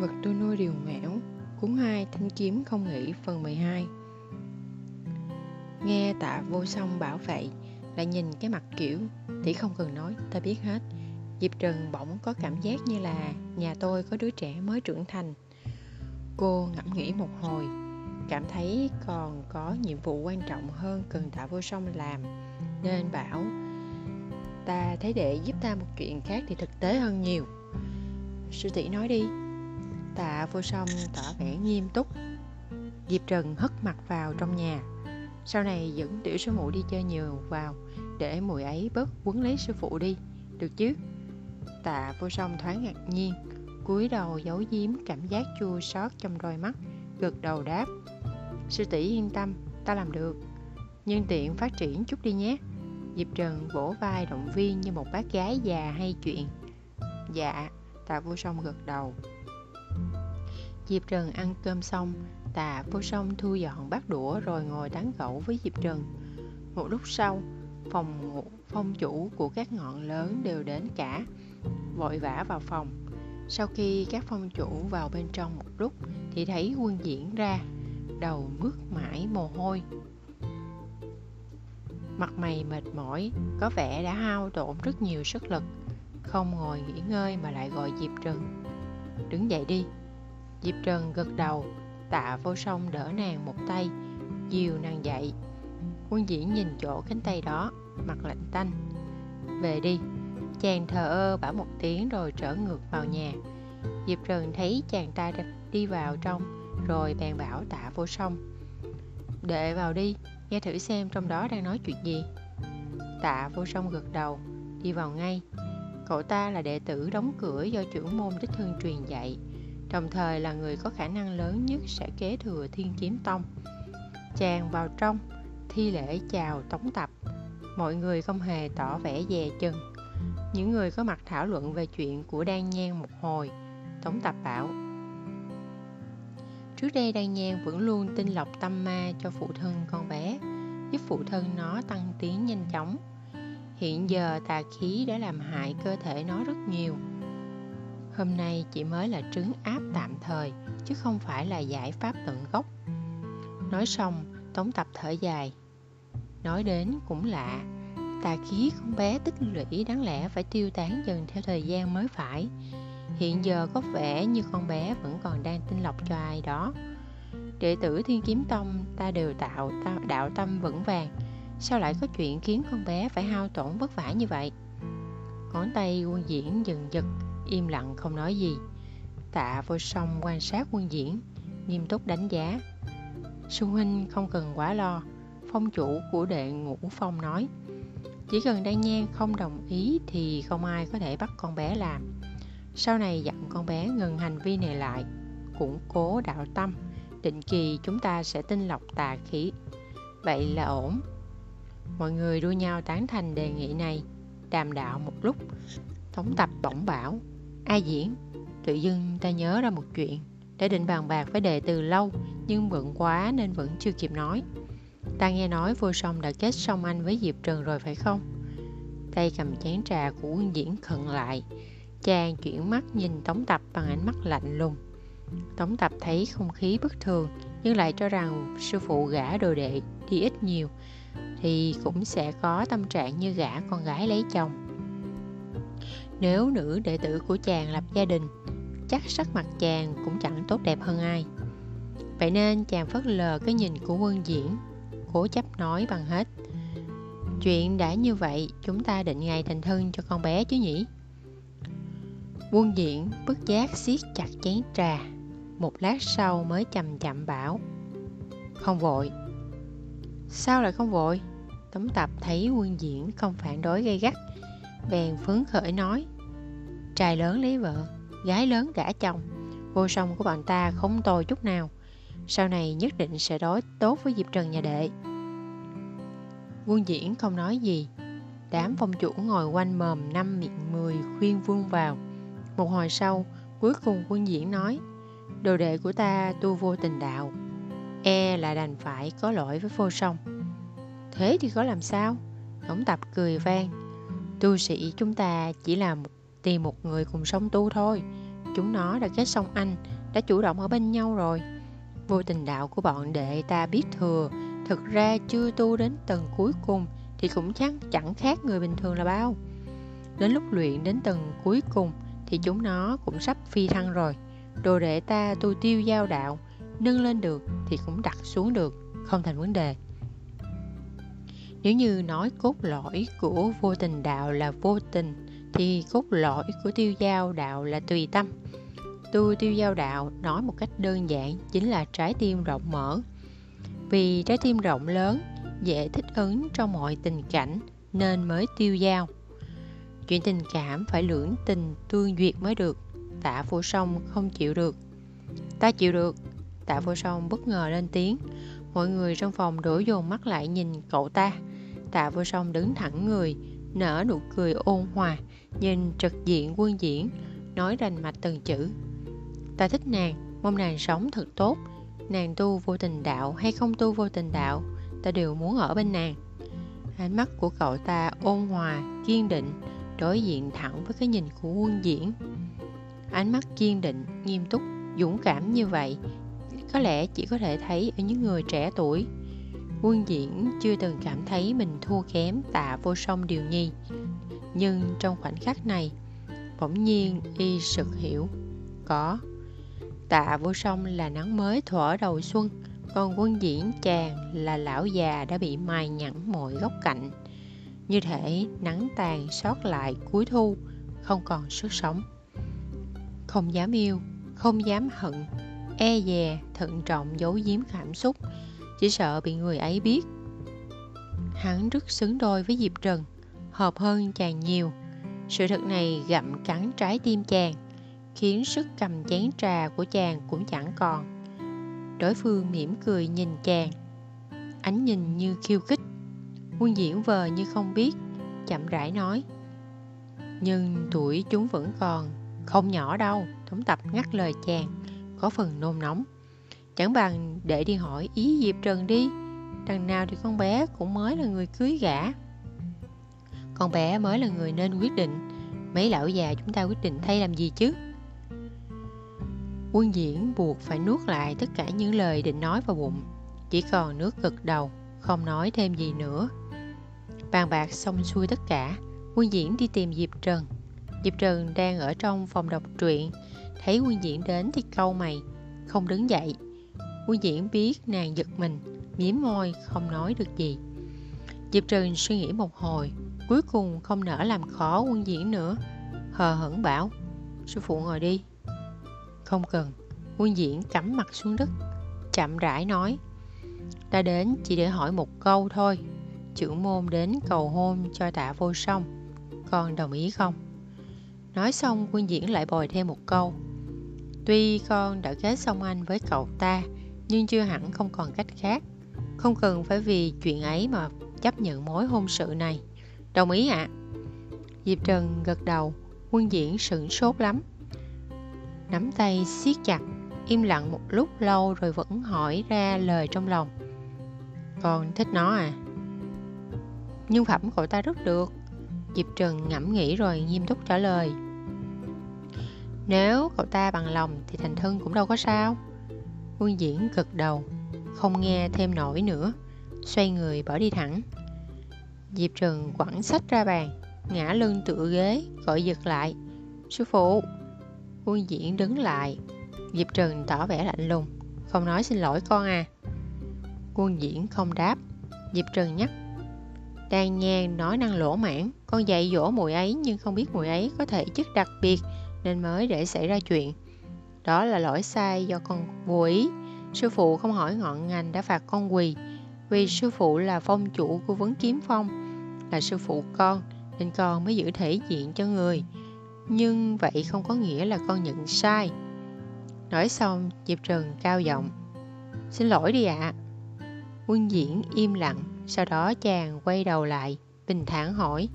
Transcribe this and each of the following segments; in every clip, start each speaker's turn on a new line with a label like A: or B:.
A: Vật tôi nuôi điều mẻo Cuốn 2 Thanh kiếm không nghĩ phần 12 Nghe tạ vô song bảo vậy Lại nhìn cái mặt kiểu Thì không cần nói, ta biết hết. Diệp Trần bỗng có cảm giác như là Nhà tôi có đứa trẻ mới trưởng thành. Cô ngẫm nghĩ một hồi, Cảm thấy còn có nhiệm vụ quan trọng hơn Cần tạ vô song làm, Nên bảo, Ta thấy để giúp ta một chuyện khác Thì thực tế hơn nhiều. Sư tỷ nói đi Tạ vô song tỏ vẻ nghiêm túc. Diệp Trần hất mặt vào trong nhà. Sau này dẫn tiểu sư phụ đi chơi nhiều vào Để mùi ấy bớt quấn lấy sư phụ đi. Được chứ? Tạ vô song thoáng ngạc nhiên cúi đầu giấu giếm cảm giác chua xót trong đôi mắt Gật đầu đáp. Sư tỷ yên tâm, ta làm được. Nhưng tiện phát triển chút đi nhé. Diệp Trần vỗ vai động viên như một bác gái già hay chuyện. Dạ, tạ vô song gật đầu. Diệp Trần ăn cơm xong, tạ vô song thu dọn bát đũa rồi ngồi tán gẫu với Diệp Trần. Một lúc sau, phòng ngủ phong chủ của các ngọn lớn đều đến cả, vội vã vào phòng. Sau khi các phong chủ vào bên trong một lúc thì thấy quân diễn ra, đầu mướt mãi mồ hôi. Mặt mày mệt mỏi, có vẻ đã hao tổn rất nhiều sức lực, không ngồi nghỉ ngơi mà lại gọi Diệp Trần. Đứng dậy đi, Diệp Trần gật đầu, tạ vô song đỡ nàng một tay, dìu nàng dậy. Quân diễn nhìn chỗ cánh tay đó, mặt lạnh tanh. Về đi, chàng thờ ơ bảo một tiếng rồi trở ngược vào nhà. Diệp Trần thấy chàng ta đi vào trong, rồi bèn bảo tạ vô song. Đệ vào đi, nghe thử xem trong đó đang nói chuyện gì. Tạ vô song gật đầu, đi vào ngay. Cậu ta là đệ tử đóng cửa do trưởng môn đích thương truyền dạy đồng thời là người có khả năng lớn nhất sẽ kế thừa thiên kiếm tông. Chàng vào trong, thi lễ chào tống tập. Mọi người không hề tỏ vẻ dè chân. Những người có mặt thảo luận về chuyện của Đan Nhan một hồi. Tống tập bảo Trước đây Đan Nhan vẫn luôn tin lọc tâm ma cho phụ thân con bé, giúp phụ thân nó tăng tiến nhanh chóng. Hiện giờ tà khí đã làm hại cơ thể nó rất nhiều Hôm nay chỉ mới là trứng áp tạm thời, chứ không phải là giải pháp tận gốc. Nói xong, Tống Tập thở dài. Nói đến cũng lạ, tà khí con bé tích lũy đáng lẽ phải tiêu tán dần theo thời gian mới phải. Hiện giờ có vẻ như con bé vẫn còn đang tinh lọc cho ai đó. Đệ tử Thiên Kiếm Tông ta đều tạo đạo tâm vững vàng, sao lại có chuyện khiến con bé phải hao tổn vất vả như vậy? Ngón tay quân diễn dần giật, im lặng không nói gì. Tạ vô song quan sát quân diễn, nghiêm túc đánh giá. Sư huynh không cần quá lo, phong chủ của đệ ngũ phong nói. Chỉ cần Đan Nhan không đồng ý thì không ai có thể bắt con bé làm. Sau này dặn con bé ngừng hành vi này lại, củng cố đạo tâm, định kỳ chúng ta sẽ tinh lọc tà khí. Vậy là ổn. Mọi người đua nhau tán thành đề nghị này, đàm đạo một lúc. Thống tập bỗng bảo, A Diễn, tự dưng ta nhớ ra một chuyện. Đã định bàn bạc với đệ từ lâu Nhưng bận quá nên vẫn chưa kịp nói. Ta nghe nói vô song đã kết Song anh với Diệp Trần rồi phải không? Tay cầm chén trà của quân diễn khẩn lại. Chàng chuyển mắt nhìn Tống Tập bằng ánh mắt lạnh lùng. Tống Tập thấy không khí bất thường Nhưng lại cho rằng sư phụ gã đồ đệ đi ít nhiều Thì cũng sẽ có tâm trạng như gã con gái lấy chồng nếu nữ đệ tử của chàng lập gia đình, chắc sắc mặt chàng cũng chẳng tốt đẹp hơn ai. Vậy nên chàng phớt lờ cái nhìn của quân diễn, cố chấp nói bằng hết. Chuyện đã như vậy, chúng ta định ngày thành thân cho con bé chứ nhỉ? Quân diễn bất giác siết chặt chén trà, một lát sau mới chậm chậm bảo. Không vội. Sao lại không vội? Tấm tập thấy quân diễn không phản đối gây gắt, bèn phấn khởi nói, trai lớn lấy vợ, gái lớn gả chồng. Vô song của bọn ta không tồi chút nào. Sau này nhất định sẽ đối tốt với diệp trần nhà đệ. Quân diễn không nói gì. Đám phong chủ ngồi quanh mồm năm miệng mười khuyên vương vào. Một hồi sau, cuối cùng quân diễn nói, đồ đệ của ta tu vô tình đạo. E là đành phải có lỗi với vô song. Thế thì có làm sao? Tổng tập cười vang tu sĩ chúng ta chỉ là tìm một người cùng sống tu thôi. Chúng nó đã kết xong anh, đã chủ động ở bên nhau rồi. Vô tình đạo của bọn đệ ta biết thừa, thực ra chưa tu đến tầng cuối cùng thì cũng chắc chẳng khác người bình thường là bao. Đến lúc luyện đến tầng cuối cùng thì chúng nó cũng sắp phi thăng rồi. Đồ đệ ta tu tiêu giao đạo, nâng lên được thì cũng đặt xuống được, không thành vấn đề nếu như nói cốt lõi của vô tình đạo là vô tình, thì cốt lõi của tiêu giao đạo là tùy tâm. Tu tiêu giao đạo nói một cách đơn giản chính là trái tim rộng mở. Vì trái tim rộng lớn, dễ thích ứng trong mọi tình cảnh nên mới tiêu giao. Chuyện tình cảm phải lưỡng tình tương duyệt mới được, tạ vô song không chịu được. Ta chịu được, tạ vô song bất ngờ lên tiếng. Mọi người trong phòng đổ dồn mắt lại nhìn cậu ta tạ vô song đứng thẳng người, nở nụ cười ôn hòa, nhìn trực diện quân diễn, nói rành mạch từng chữ. Ta thích nàng, mong nàng sống thật tốt. Nàng tu vô tình đạo hay không tu vô tình đạo, ta đều muốn ở bên nàng. Ánh mắt của cậu ta ôn hòa, kiên định, đối diện thẳng với cái nhìn của quân diễn. Ánh mắt kiên định, nghiêm túc, dũng cảm như vậy, có lẽ chỉ có thể thấy ở những người trẻ tuổi quân diễn chưa từng cảm thấy mình thua kém tạ vô song điều nhi nhưng trong khoảnh khắc này, bỗng nhiên y sực hiểu, có tạ vô song là nắng mới thuở đầu xuân, còn quân diễn chàng là lão già đã bị mài nhẵn mọi góc cạnh. Như thể nắng tàn sót lại cuối thu, không còn sức sống. Không dám yêu, không dám hận e dè, thận trọng giấu giếm cảm xúc chỉ sợ bị người ấy biết. Hắn rất xứng đôi với diệp trần, hợp hơn chàng nhiều. Sự thật này gặm cắn trái tim chàng, khiến sức cầm chén trà của chàng cũng chẳng còn. Đối phương mỉm cười nhìn chàng. Ánh nhìn như khiêu khích. Quân diễn vờ như không biết, chậm rãi nói. Nhưng tuổi chúng vẫn còn không nhỏ đâu thống tập ngắt lời chàng, có phần nôn nóng chẳng bằng để đi hỏi ý diệp trần đi. Đằng nào thì con bé cũng mới là người cưới gả. Con bé mới là người nên quyết định. Mấy lão già chúng ta quyết định thay làm gì chứ? Quân diễn buộc phải nuốt lại tất cả những lời định nói vào bụng. Chỉ còn nước gật đầu, không nói thêm gì nữa. Bàn bạc xong xuôi tất cả, quân diễn đi tìm diệp trần. Diệp trần đang ở trong phòng đọc truyện. Thấy quân diễn đến thì câu mày, không đứng dậy quân diễn biết nàng giật mình miếm môi, không nói được gì. Diệp Trừng suy nghĩ một hồi, cuối cùng không nỡ làm khó quân diễn nữa. Hờ hững bảo, sư phụ ngồi đi. Không cần. Quân diễn cắm mặt xuống đất, chậm rãi nói, ta đến chỉ để hỏi một câu thôi. Trưởng môn đến cầu hôn cho tạ vô song, con đồng ý không? Nói xong, quân diễn lại bồi thêm một câu, tuy con đã kết xong anh với cậu ta nhưng chưa hẳn không còn cách khác. Không cần phải vì chuyện ấy mà chấp nhận mối hôn sự này. Đồng ý ạ. À? diệp trần gật đầu. Quân diễn sửng sốt lắm. Nắm tay siết chặt, im lặng một lúc lâu rồi vẫn hỏi ra lời trong lòng. Còn thích nó à? Nhưng phẩm cậu ta rất được. Diệp trần ngẫm nghĩ rồi nghiêm túc trả lời. Nếu cậu ta bằng lòng thì thành thân cũng đâu có sao quân diễn gật đầu, không nghe thêm nổi nữa, xoay người bỏ đi thẳng. Diệp Trừng quẳng sách ra bàn, ngã lưng tựa ghế, gọi giật lại, sư phụ. Quân diễn đứng lại, diệp Trừng tỏ vẻ lạnh lùng, không nói xin lỗi con à. Quân diễn không đáp, diệp Trừng nhắc, đang nghe nói năng lỗ mãn, con dạy dỗ mùi ấy nhưng không biết mùi ấy có thể chức đặc biệt nên mới để xảy ra chuyện đó là lỗi sai do con vô ý. Sư phụ không hỏi ngọn ngành đã phạt con quỳ, vì sư phụ là phong chủ của vấn kiếm phong, là sư phụ con, nên con mới giữ thể diện cho người. Nhưng vậy không có nghĩa là con nhận sai. Nói xong, diệp trần cao giọng, xin lỗi đi ạ. À. quân diễn im lặng, sau đó chàng quay đầu lại, bình thản hỏi,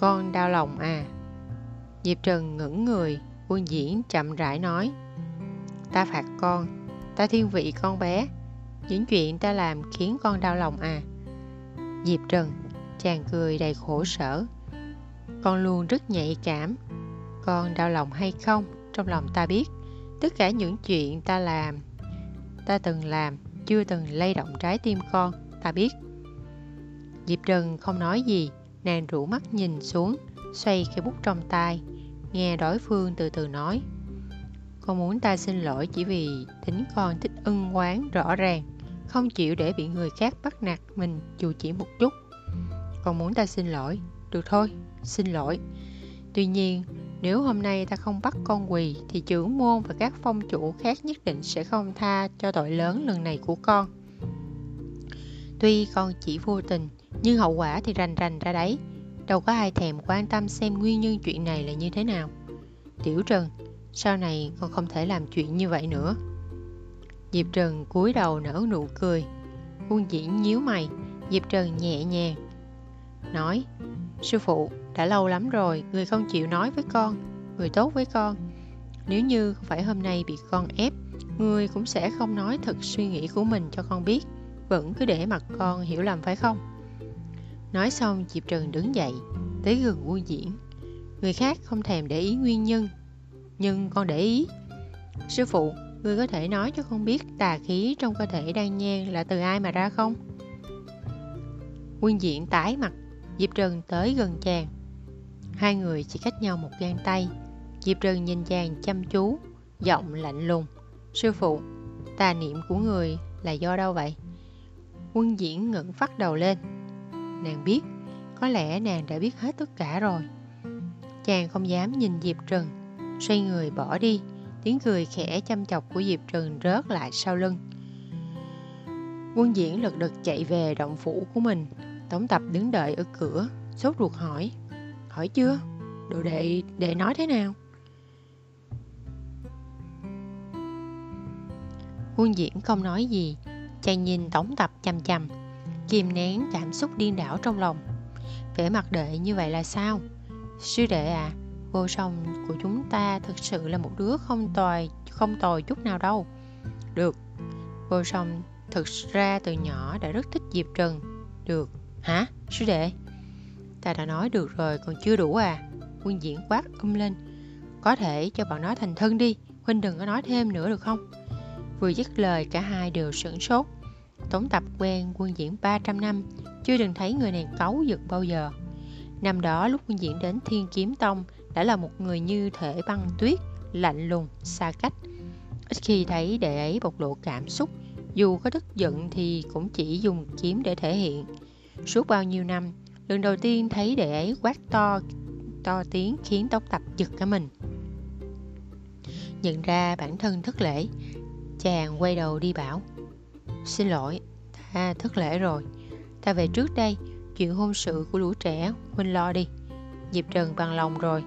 A: con đau lòng à? Diệp trần ngẩng người quân diễn chậm rãi nói, ta phạt con, ta thiên vị con bé, những chuyện ta làm khiến con đau lòng à. Diệp trần chàng cười đầy khổ sở, con luôn rất nhạy cảm, con đau lòng hay không trong lòng ta biết, tất cả những chuyện ta làm, ta từng làm chưa từng lay động trái tim con, ta biết. Diệp trần không nói gì, nàng rủ mắt nhìn xuống, xoay cây bút trong tay nghe đối phương từ từ nói. Con muốn ta xin lỗi chỉ vì tính con thích ân oán rõ ràng, không chịu để bị người khác bắt nạt mình dù chỉ một chút. Con muốn ta xin lỗi. Được thôi, xin lỗi. Tuy nhiên, nếu hôm nay ta không bắt con quỳ, thì trưởng môn và các phong chủ khác nhất định sẽ không tha cho tội lớn lần này của con. Tuy con chỉ vô tình, nhưng hậu quả thì rành rành ra đấy đâu có ai thèm quan tâm xem nguyên nhân chuyện này là như thế nào. Tiểu trần, sau này con không thể làm chuyện như vậy nữa. Diệp trần cúi đầu nở nụ cười. Quân diễn nhíu mày. Diệp trần nhẹ nhàng. Nói, sư phụ, đã lâu lắm rồi, người không chịu nói với con, người tốt với con. Nếu như không phải hôm nay bị con ép, người cũng sẽ không nói thật suy nghĩ của mình cho con biết. Vẫn cứ để mặt con hiểu lầm phải không? Nói xong, diệp trần đứng dậy, tới gần quân diễn. Người khác không thèm để ý nguyên nhân, nhưng con để ý. Sư phụ, người có thể nói cho con biết tà khí trong cơ thể đang nhan là từ ai mà ra không? Quân diện tái mặt, diệp trần tới gần chàng. Hai người chỉ cách nhau một gang tay. Diệp trần nhìn chàng chăm chú, giọng lạnh lùng. Sư phụ, tà niệm của người là do đâu vậy? Quân diễn ngẩng phát đầu lên nàng biết, có lẽ nàng đã biết hết tất cả rồi. Chàng không dám nhìn diệp trần, xoay người bỏ đi, tiếng cười khẽ chăm chọc của diệp trần rớt lại sau lưng. Quân diễn lật đật chạy về động phủ của mình, tống tập đứng đợi ở cửa, sốt ruột hỏi hỏi chưa? Đồ đệ đệ nói thế nào? Quân diễn không nói gì, chàng nhìn tổng tập chằm chằm kìm nén cảm xúc điên đảo trong lòng. Vẻ mặt đệ như vậy là sao? Sư đệ à vô song của chúng ta thực sự là một đứa không tồi không tồi chút nào đâu. Được. Vô song thực ra từ nhỏ đã rất thích diệp trần. Được. Hả, sư đệ? Ta đã nói được rồi, còn chưa đủ à? Quân diễn quát um lên. Có thể cho bọn nó thành thân đi, huynh đừng có nói thêm nữa được không? Vừa dứt lời, cả hai đều sửng sốt tống tập quen quân diễn 300 năm, chưa từng thấy người này cáu giật bao giờ. Năm đó lúc quân diễn đến thiên kiếm tông đã là một người như thể băng tuyết, lạnh lùng, xa cách. Ít khi thấy đệ ấy bộc lộ cảm xúc, dù có tức giận thì cũng chỉ dùng kiếm để thể hiện. Suốt bao nhiêu năm, lần đầu tiên thấy đệ ấy quát to to tiếng khiến tóc tập giật cả mình. Nhận ra bản thân thất lễ, chàng quay đầu đi bảo xin lỗi. Ta thất lễ rồi. Ta về trước đây. Chuyện hôn sự của lũ trẻ, huynh lo đi. Diệp trần bằng lòng rồi.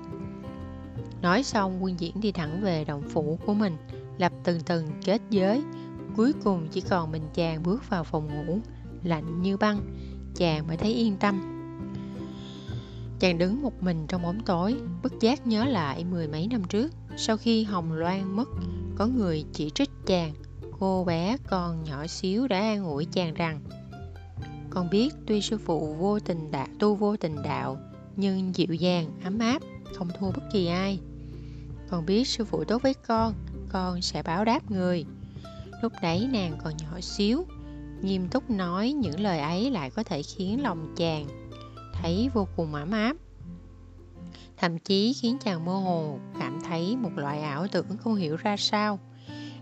A: Nói xong quân diễn đi thẳng về động phủ của mình, lập từng từng kết giới. Cuối cùng chỉ còn mình chàng bước vào phòng ngủ, lạnh như băng. Chàng mới thấy yên tâm. Chàng đứng một mình trong bóng tối, bất giác nhớ lại mười mấy năm trước, sau khi hồng loan mất, có người chỉ trích chàng cô bé còn nhỏ xíu đã an ủi chàng rằng, con biết tuy sư phụ vô tình đạo tu vô tình đạo, nhưng dịu dàng, ấm áp, không thua bất kỳ ai. Con biết sư phụ tốt với con con sẽ báo đáp người. Lúc đấy nàng còn nhỏ xíu, nghiêm túc nói những lời ấy lại có thể khiến lòng chàng thấy vô cùng ấm áp. Thậm chí khiến chàng mơ hồ cảm thấy một loại ảo tưởng không hiểu ra sao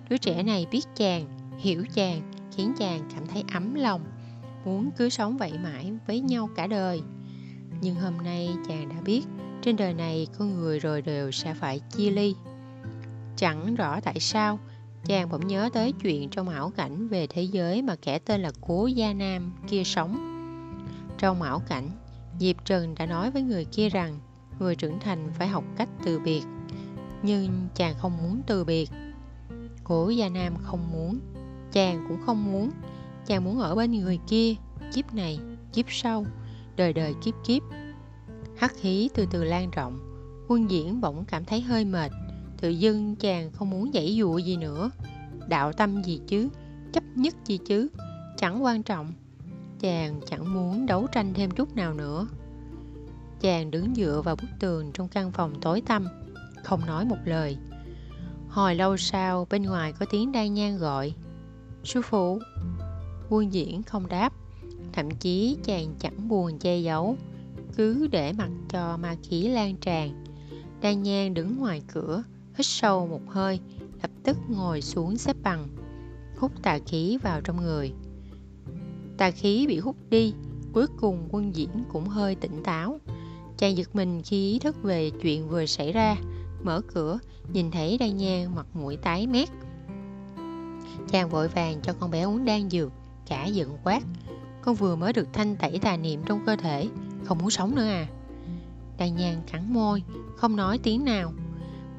A: đứa trẻ này biết chàng, hiểu chàng, khiến chàng cảm thấy ấm lòng, muốn cứ sống vậy mãi với nhau cả đời. Nhưng hôm nay chàng đã biết trên đời này con người rồi đều sẽ phải chia ly. Chẳng rõ tại sao, chàng bỗng nhớ tới chuyện trong ảo cảnh về thế giới mà kẻ tên là cố gia nam kia sống. Trong ảo cảnh, diệp trần đã nói với người kia rằng, người trưởng thành phải học cách từ biệt, nhưng chàng không muốn từ biệt cố gia nam không muốn, chàng cũng không muốn. Chàng muốn ở bên người kia, kiếp này, kiếp sau, đời đời kiếp kiếp. Hắc khí từ từ lan rộng, quân diễn bỗng cảm thấy hơi mệt. Tự dưng chàng không muốn dãy dụa gì nữa. Đạo tâm gì chứ, chấp nhất gì chứ, chẳng quan trọng. Chàng chẳng muốn đấu tranh thêm chút nào nữa. Chàng đứng dựa vào bức tường trong căn phòng tối tăm, không nói một lời. Hồi lâu sau, bên ngoài có tiếng đan nhang gọi. Sư phụ, quân diễn không đáp. Thậm chí chàng chẳng buồn che giấu, cứ để mặc cho ma khí lan tràn. Đan nhang đứng ngoài cửa, hít sâu một hơi, lập tức ngồi xuống xếp bằng, hút tà khí vào trong người. Tà khí bị hút đi, cuối cùng quân diễn cũng hơi tỉnh táo. Chàng giật mình khi ý thức về chuyện vừa xảy ra, mở cửa, nhìn thấy đan Nhan mặt mũi tái mét. Chàng vội vàng cho con bé uống đan dược, cả giận quát. Con vừa mới được thanh tẩy tà niệm trong cơ thể, không muốn sống nữa à. Đan Nhan cắn môi, không nói tiếng nào.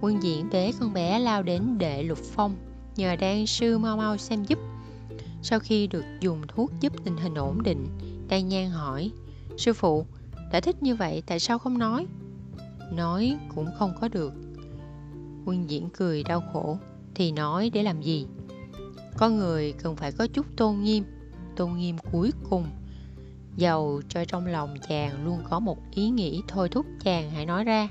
A: Quân diễn bế con bé lao đến đệ lục phong, nhờ đan sư mau mau xem giúp. Sau khi được dùng thuốc giúp tình hình ổn định, Đan Nhan hỏi, Sư phụ, đã thích như vậy tại sao không nói? Nói cũng không có được. Quân diễn cười đau khổ, thì nói để làm gì? Con người cần phải có chút tôn nghiêm, tôn nghiêm cuối cùng. Dầu cho trong lòng chàng luôn có một ý nghĩ thôi thúc chàng hãy nói ra.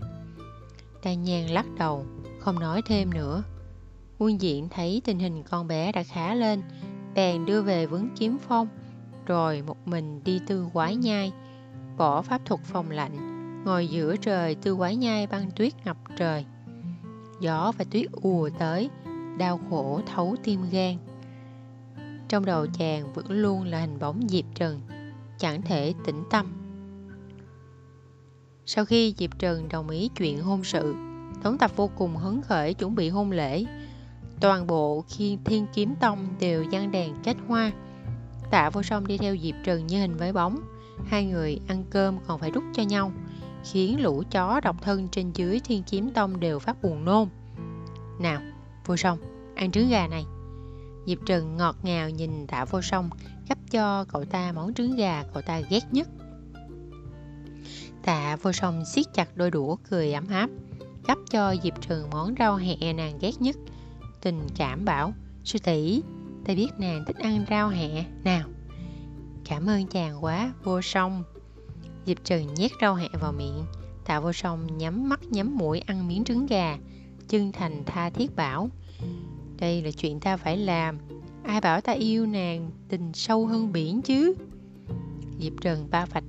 A: Đan Nhan lắc đầu, không nói thêm nữa. Quân diện thấy tình hình con bé đã khá lên, bèn đưa về vấn kiếm phong, rồi một mình đi tư quái nhai, bỏ pháp thuật phòng lạnh, ngồi giữa trời tư quái nhai băng tuyết ngập trời. Gió và tuyết ùa tới, đau khổ thấu tim gan. Trong đầu chàng vẫn luôn là hình bóng Diệp Trần, chẳng thể tĩnh tâm. Sau khi Diệp Trần đồng ý chuyện hôn sự, Tống Tập vô cùng hứng khởi chuẩn bị hôn lễ. Toàn bộ khi Thiên Kiếm Tông đều giăng đèn kết hoa. Tạ vô song đi theo Diệp Trần như hình với bóng. Hai người ăn cơm còn phải đút cho nhau, khiến lũ chó độc thân trên dưới Thiên Kiếm Tông đều phát buồn nôn. Nào, vô song, ăn trứng gà này. Diệp Trần ngọt ngào nhìn tạ vô song, gấp cho cậu ta món trứng gà cậu ta ghét nhất. Tạ vô song siết chặt đôi đũa cười ấm áp, gấp cho Diệp Trần món rau hẹ nàng ghét nhất. Tình cảm bảo, sư tỷ ta biết nàng thích ăn rau hẹ, nào. Cảm ơn chàng quá, vô song. Diệp Trần nhét rau hẹ vào miệng, tạ vô song nhắm mắt nhắm mũi ăn miếng trứng gà, chân thành tha thiết bảo. Đây là chuyện ta phải làm, ai bảo ta yêu nàng tình sâu hơn biển chứ. Diệp Trần ba vạch,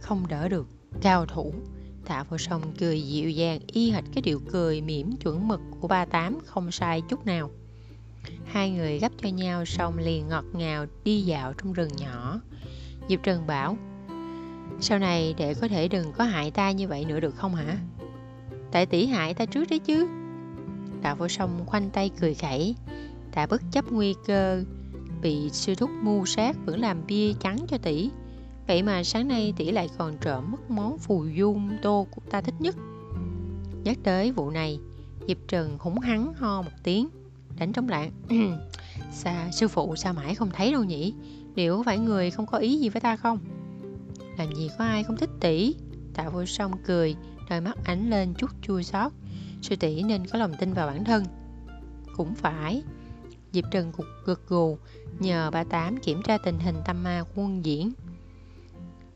A: không đỡ được, cao thủ. Tạ vô song cười dịu dàng y hệt cái điệu cười mỉm chuẩn mực của ba tám không sai chút nào. Hai người gấp cho nhau xong liền ngọt ngào đi dạo trong rừng nhỏ. Diệp Trần bảo, sau này để có thể đừng có hại ta như vậy nữa được không hả? Tại tỷ hại ta trước đấy chứ. Tạ vô song khoanh tay cười khẩy, tạ bất chấp nguy cơ bị sư thúc mưu sát vẫn làm bia trắng cho tỷ. Vậy mà sáng nay tỷ lại còn trộm mất món phù dung tô của ta thích nhất. Nhắc tới vụ này, Diệp Trần húng hắn ho một tiếng, đánh trống lạng. Sa sư phụ sao mãi không thấy đâu nhỉ? Liệu phải người không có ý gì với ta không? Làm gì có ai không thích tỷ? Tạ vô song cười, đôi mắt ánh lên chút chua xót. Sư tỷ nên có lòng tin vào bản thân. Cũng phải. Diệp Trần cục gật gù, nhờ ba tám kiểm tra tình hình tâm ma quân diễn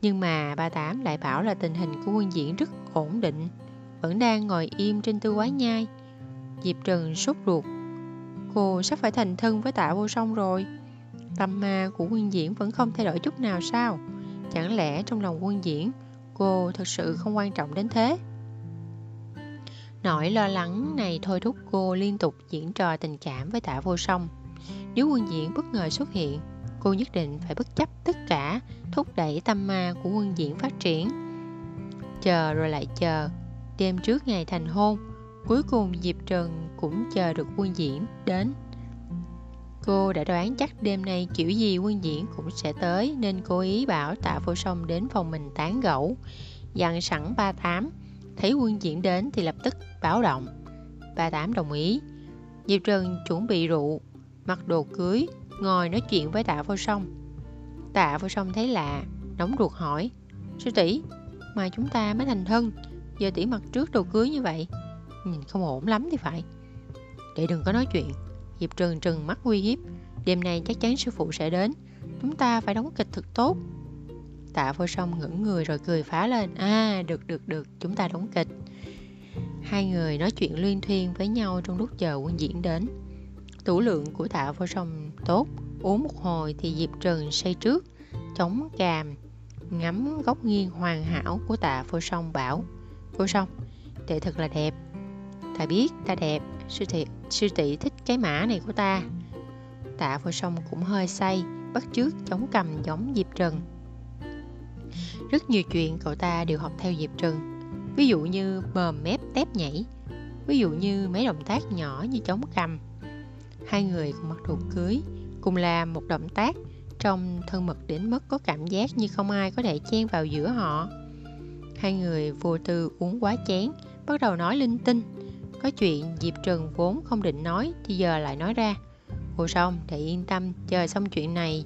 A: nhưng mà ba Tám lại bảo là tình hình của quân diễn rất ổn định, vẫn đang ngồi im trên tư quái nhai. Diệp Trần sốt ruột. Cô sắp phải thành thân với tạ vô song rồi. Tâm ma của quân diễn vẫn không thay đổi chút nào sao? Chẳng lẽ trong lòng quân diễn, cô thật sự không quan trọng đến thế? Nỗi lo lắng này thôi thúc cô liên tục diễn trò tình cảm với tạ vô song. Nếu quân diễn bất ngờ xuất hiện, cô nhất định phải bất chấp tất cả thúc đẩy tâm ma của quân diễn phát triển chờ rồi lại chờ đêm trước ngày thành hôn cuối cùng diệp trần cũng chờ được quân diễn đến cô đã đoán chắc đêm nay kiểu gì quân diễn cũng sẽ tới, nên cố ý bảo tạ vô song đến phòng mình tán gẫu. Dặn sẵn ba tám, thấy quân diễn đến thì lập tức báo động. Ba tám đồng ý. Diệp trần chuẩn bị rượu, mặc đồ cưới, ngồi nói chuyện với tạ vô song. Tạ vô song thấy lạ, nóng ruột hỏi, sư tỷ, mà chúng ta mới thành thân, giờ tỷ mặc trước đồ cưới như vậy, nhìn không ổn lắm thì phải. Để đừng có nói chuyện diệp trừng trừng mắt uy hiếp. Đêm nay chắc chắn sư phụ sẽ đến. Chúng ta phải đóng kịch thật tốt. Tạ vô song ngẩng người rồi cười phá lên. À được được được chúng ta đóng kịch. Hai người nói chuyện luyên thuyên với nhau trong lúc chờ quân diễn đến. Tủ lượng của tạ vô song tốt, uống một hồi thì Diệp Trừng say trước, chống càm, ngắm góc nghiêng hoàn hảo của tạ vô song bảo. Vô song, đệ thật là đẹp. Ta biết ta đẹp, sư tỷ, sư tỷ thích cái mã này của ta. Tạ vô song cũng hơi say, bắt chước chống cầm giống Diệp Trần. Rất nhiều chuyện cậu ta đều học theo Diệp Trần Ví dụ như mờm mép tép nhảy Ví dụ như mấy động tác nhỏ như chống cầm Hai người cùng mặc đồ cưới Cùng làm một động tác Trong thân mật đến mức có cảm giác như không ai có thể chen vào giữa họ Hai người vô tư uống quá chén Bắt đầu nói linh tinh có chuyện Diệp Trần vốn không định nói Thì giờ lại nói ra. Hồ sông để yên tâm, chờ xong chuyện này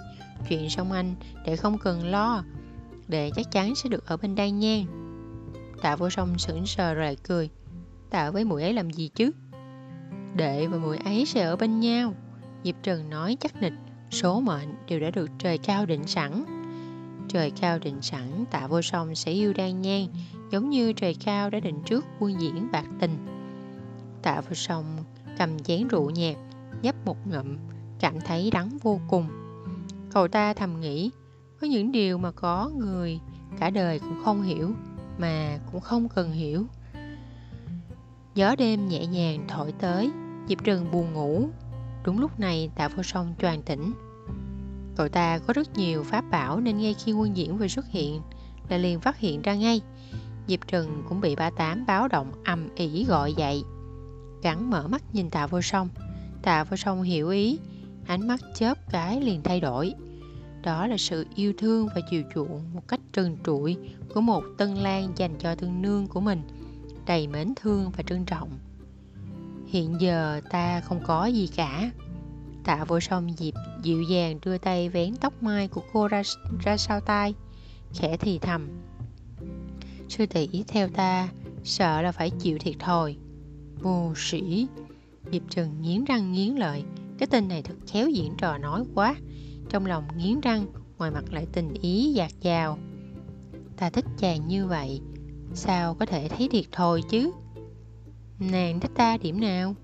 A: Chuyện xong anh, để không cần lo để chắc chắn sẽ được ở bên đây nha. Tạ vô song sững sờ rồi cười. Tạ với mũi ấy làm gì chứ? Đệ và mũi ấy sẽ ở bên nhau. Diệp Trần nói chắc nịch Số mệnh đều đã được trời cao định sẵn. Trời cao định sẵn Tạ vô song sẽ yêu đan nhan Giống như trời cao đã định trước quân diễn bạc tình. Tạ vô Sông cầm chén rượu nhạt, Nhấp một ngậm Cảm thấy đắng vô cùng. Cậu ta thầm nghĩ, có những điều mà có người cả đời cũng không hiểu, mà cũng không cần hiểu. Gió đêm nhẹ nhàng thổi tới diệp Trừng buồn ngủ, đúng lúc này tạ vô song choàng tỉnh. Cậu ta có rất nhiều pháp bảo nên ngay khi quân diễn vừa xuất hiện là liền phát hiện ra ngay. Diệp Trừng cũng bị ba tám báo động ầm ỉ gọi dậy gắn mở mắt nhìn tạ vô song tạ vô song hiểu ý ánh mắt chớp cái liền thay đổi đó là sự yêu thương và chiều chuộng một cách trần trụi của một tân lang dành cho thương nương của mình, đầy mến thương và trân trọng. Hiện giờ ta không có gì cả. Tạ vô song dịp dịu dàng đưa tay vén tóc mai của cô ra, ra sau tai, khẽ thì thầm. Sư tỷ theo ta, sợ là phải chịu thiệt thòi. Vô sĩ, Diệp Trần nghiến răng nghiến lợi, cái tên này thật khéo diễn trò nói quá. Trong lòng nghiến răng ngoài mặt lại tình ý dạt dào. Ta thích chàng như vậy sao có thể thấy thiệt thôi chứ? Nàng thích ta điểm nào?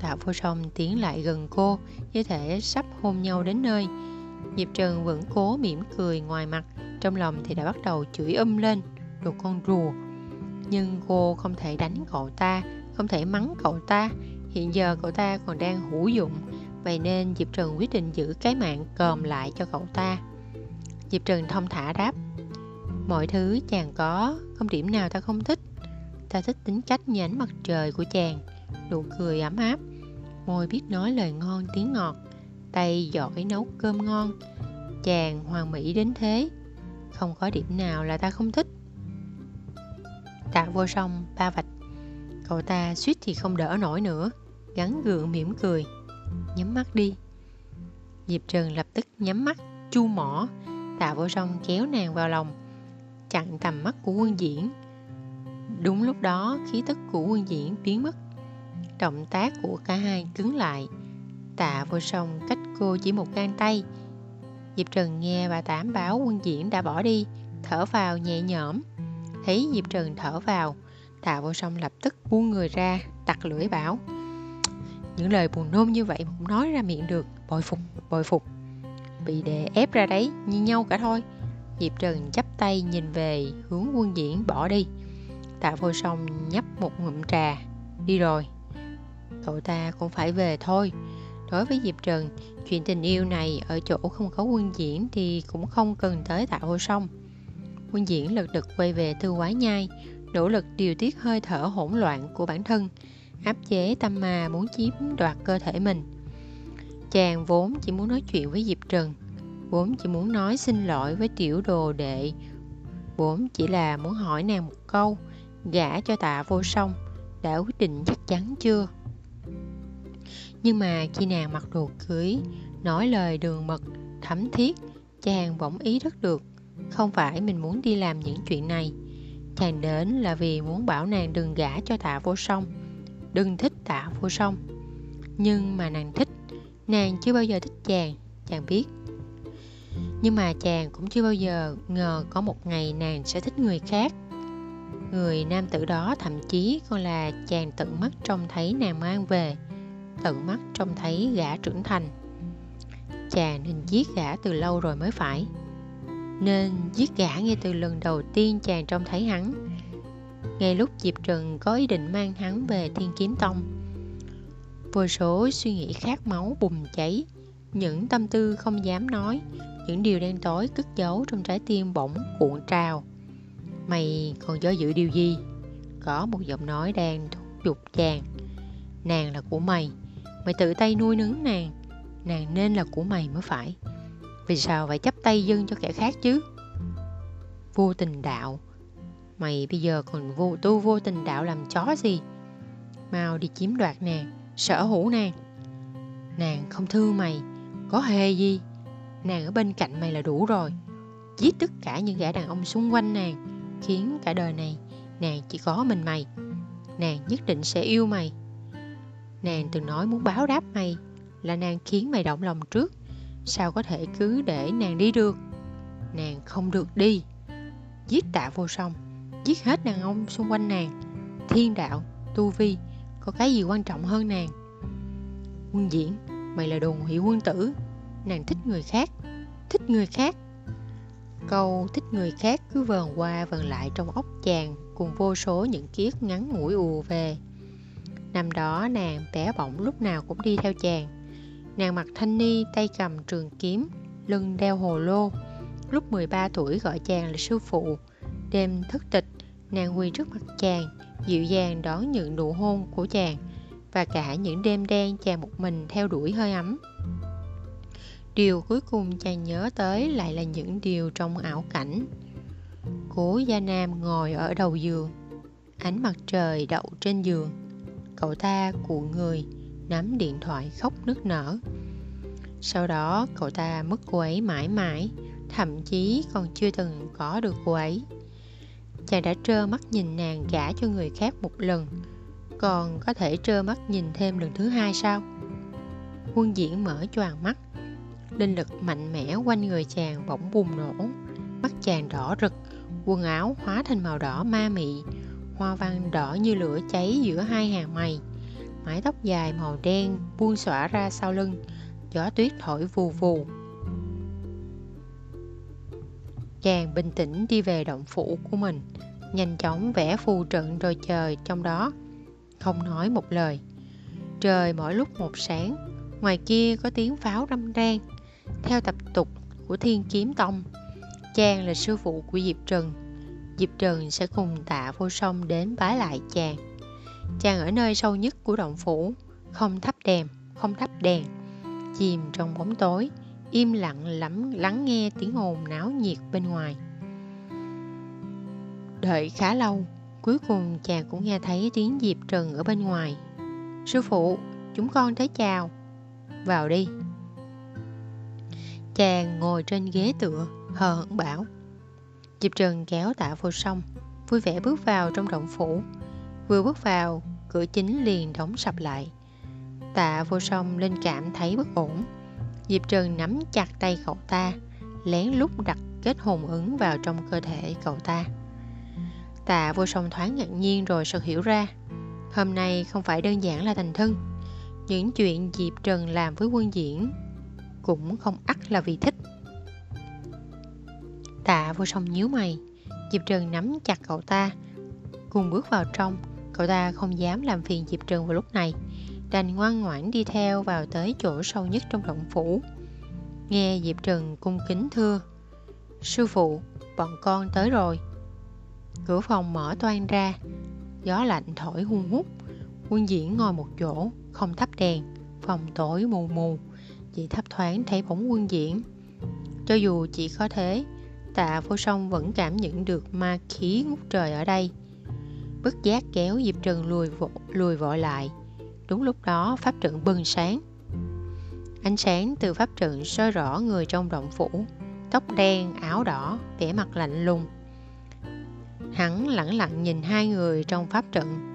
A: Tạ vô song tiến lại gần cô như thể sắp hôn nhau đến nơi. Diệp trần vẫn cố mỉm cười ngoài mặt trong lòng thì đã bắt đầu chửi um lên. Đồ con rùa. Nhưng cô không thể đánh cậu ta không thể mắng cậu ta. Hiện giờ cậu ta còn đang hữu dụng. Vậy nên Diệp Trần quyết định giữ cái mạng còm lại cho cậu ta. Diệp Trần thông thả đáp Mọi thứ chàng có, không điểm nào ta không thích. Ta thích tính cách như ánh mặt trời của chàng. Nụ cười ấm áp. Môi biết nói lời ngon tiếng ngọt. Tay giỏi nấu cơm ngon. Chàng hoàn mỹ đến thế. Không có điểm nào là ta không thích. Tạ vô song ba vạch Cậu ta suýt thì không đỡ nổi nữa Gắn gượng mỉm cười, nhắm mắt đi. Diệp Trần lập tức nhắm mắt, chu mỏ Tạ vô song kéo nàng vào lòng, Chặn tầm mắt của quân diễn. Đúng lúc đó, khí tức của quân diễn biến mất, Động tác của cả hai cứng lại Tạ vô song cách cô chỉ một gang tay. Diệp Trần nghe bà Tám báo quân diễn đã bỏ đi, Thở vào nhẹ nhõm, Thấy Diệp Trần thở vào Tạ vô song lập tức buông người ra, Tặc lưỡi bảo. Những lời buồn nôn như vậy mà cũng nói ra miệng được, bội phục bội phục. Bị đè ép ra đấy, như nhau cả thôi. Diệp trần chắp tay nhìn về, hướng quân diễn bỏ đi. Tạ vô song nhấp một ngụm trà. Đi rồi. Cậu ta cũng phải về thôi. Đối với diệp trần, chuyện tình yêu này ở chỗ không có quân diễn thì cũng không cần tới tạ vô song. Quân diễn lật đật quay về thư quái nhai nỗ lực điều tiết hơi thở hỗn loạn của bản thân áp chế tâm ma muốn chiếm đoạt cơ thể mình. Chàng vốn chỉ muốn nói chuyện với Diệp Trần, vốn chỉ muốn nói xin lỗi với tiểu đồ đệ, vốn chỉ là muốn hỏi nàng một câu, gả cho tạ vô song, đã quyết định chắc chắn chưa? Nhưng mà khi nàng mặc đồ cưới, nói lời đường mật, thấm thiết, chàng bỗng ý thức được, không phải mình muốn đi làm những chuyện này. Chàng đến là vì muốn bảo nàng đừng gả cho tạ vô song, đừng thích tạ vô song nhưng mà nàng thích nàng chưa bao giờ thích chàng chàng biết nhưng mà chàng cũng chưa bao giờ ngờ có một ngày nàng sẽ thích người khác Người nam tử đó thậm chí còn là chàng tận mắt trông thấy nàng mang về, tận mắt trông thấy gã trưởng thành. Chàng nên giết gã từ lâu rồi mới phải. Nên giết gã ngay từ lần đầu tiên chàng trông thấy hắn. Ngay lúc Diệp Trần có ý định mang hắn về Thiên Kiếm Tông. Vô số suy nghĩ khát máu bùng cháy, những tâm tư không dám nói, những điều đen tối cất giấu trong trái tim bỗng cuộn trào. Mày còn do dự điều gì? Có một giọng nói đang thúc giục chàng. Nàng là của mày, mày tự tay nuôi nấng nàng, nàng nên là của mày mới phải. Vì sao phải chấp tay dâng cho kẻ khác chứ? Vô tình đạo, mày bây giờ còn vô tu vô tình đạo làm chó gì? Mau đi chiếm đoạt nàng, sở hữu nàng. Nàng không thương mày, có hề gì. Nàng ở bên cạnh mày là đủ rồi. Giết tất cả những gã đàn ông xung quanh nàng khiến cả đời này nàng chỉ có mình mày nàng nhất định sẽ yêu mày nàng từng nói muốn báo đáp mày là nàng khiến mày động lòng trước sao có thể cứ để nàng đi được? Nàng không được đi. Giết tạ vô song, giết hết đàn ông xung quanh nàng. Thiên đạo, tu vi, có cái gì quan trọng hơn nàng? Quân diễn, mày là đồ hủy quân tử. Nàng thích người khác, thích người khác. Câu thích người khác cứ vờn qua vờn lại trong óc chàng cùng vô số những kiếp ngắn ngủi ùa về. Năm đó nàng bé bỏng lúc nào cũng đi theo chàng. Nàng mặc thanh ni tay cầm trường kiếm, lưng đeo hồ lô. Lúc 13 tuổi gọi chàng là sư phụ. Đêm thức tịch, nàng quỳ trước mặt chàng, dịu dàng đón nhận nụ hôn của chàng và cả những đêm đen chàng một mình theo đuổi hơi ấm. Điều cuối cùng chàng nhớ tới lại là những điều trong ảo cảnh. Cố Gia Nam ngồi ở đầu giường, ánh mặt trời đậu trên giường. Cậu ta cuộn người, nắm điện thoại khóc nức nở. Sau đó cậu ta mất cô ấy mãi mãi, thậm chí còn chưa từng có được cô ấy. Chàng đã trơ mắt nhìn nàng gả cho người khác một lần, còn có thể trơ mắt nhìn thêm lần thứ hai sao? Quân diễn mở choàng mắt, linh lực mạnh mẽ quanh người chàng bỗng bùng nổ mắt chàng đỏ rực quần áo hóa thành màu đỏ ma mị hoa văn đỏ như lửa cháy giữa hai hàng mày mái tóc dài màu đen buông xõa ra sau lưng gió tuyết thổi vù vù chàng bình tĩnh đi về động phủ của mình nhanh chóng vẽ phù trận rồi chờ trong đó không nói một lời trời mỗi lúc một sáng ngoài kia có tiếng pháo râm ran theo tập tục của Thiên Kiếm Tông, chàng là sư phụ của Diệp Trần. Diệp Trần sẽ cùng tạ vô song đến bái lại chàng. Chàng ở nơi sâu nhất của động phủ, không thắp đèn, không thắp đèn, chìm trong bóng tối, im lặng lắm lắng nghe tiếng ồn náo nhiệt bên ngoài. Đợi khá lâu, cuối cùng chàng cũng nghe thấy tiếng Diệp Trần ở bên ngoài. Sư phụ, chúng con tới chào. Vào đi. Chàng ngồi trên ghế tựa, hờ hững bảo. Diệp Trần kéo tạ vô sông, vui vẻ bước vào trong động phủ. Vừa bước vào, cửa chính liền đóng sập lại. Tạ vô song lên cảm thấy bất ổn. Diệp Trần nắm chặt tay cậu ta, lén lút đặt kết hồn ứng vào trong cơ thể cậu ta. Tạ vô song thoáng ngạc nhiên rồi sực hiểu ra. Hôm nay không phải đơn giản là thành thân. Những chuyện Diệp Trần làm với quân diễn cũng không ắt là vì thích tạ vô song nhíu mày diệp trần nắm chặt cậu ta cùng bước vào trong cậu ta không dám làm phiền diệp Trừng vào lúc này đành ngoan ngoãn đi theo vào tới chỗ sâu nhất trong động phủ nghe diệp Trừng cung kính thưa sư phụ bọn con tới rồi cửa phòng mở toan ra gió lạnh thổi hun hút quân diễn ngồi một chỗ không thắp đèn phòng tối mù mù chỉ thấp thoáng thấy bóng quân diễn. Cho dù chỉ có thế, tạ vô song vẫn cảm nhận được ma khí ngút trời ở đây. Bất giác kéo Diệp Trần lùi, vội, lùi vội lại. Đúng lúc đó pháp trận bừng sáng. Ánh sáng từ pháp trận soi rõ người trong động phủ, tóc đen, áo đỏ, vẻ mặt lạnh lùng. Hắn lẳng lặng nhìn hai người trong pháp trận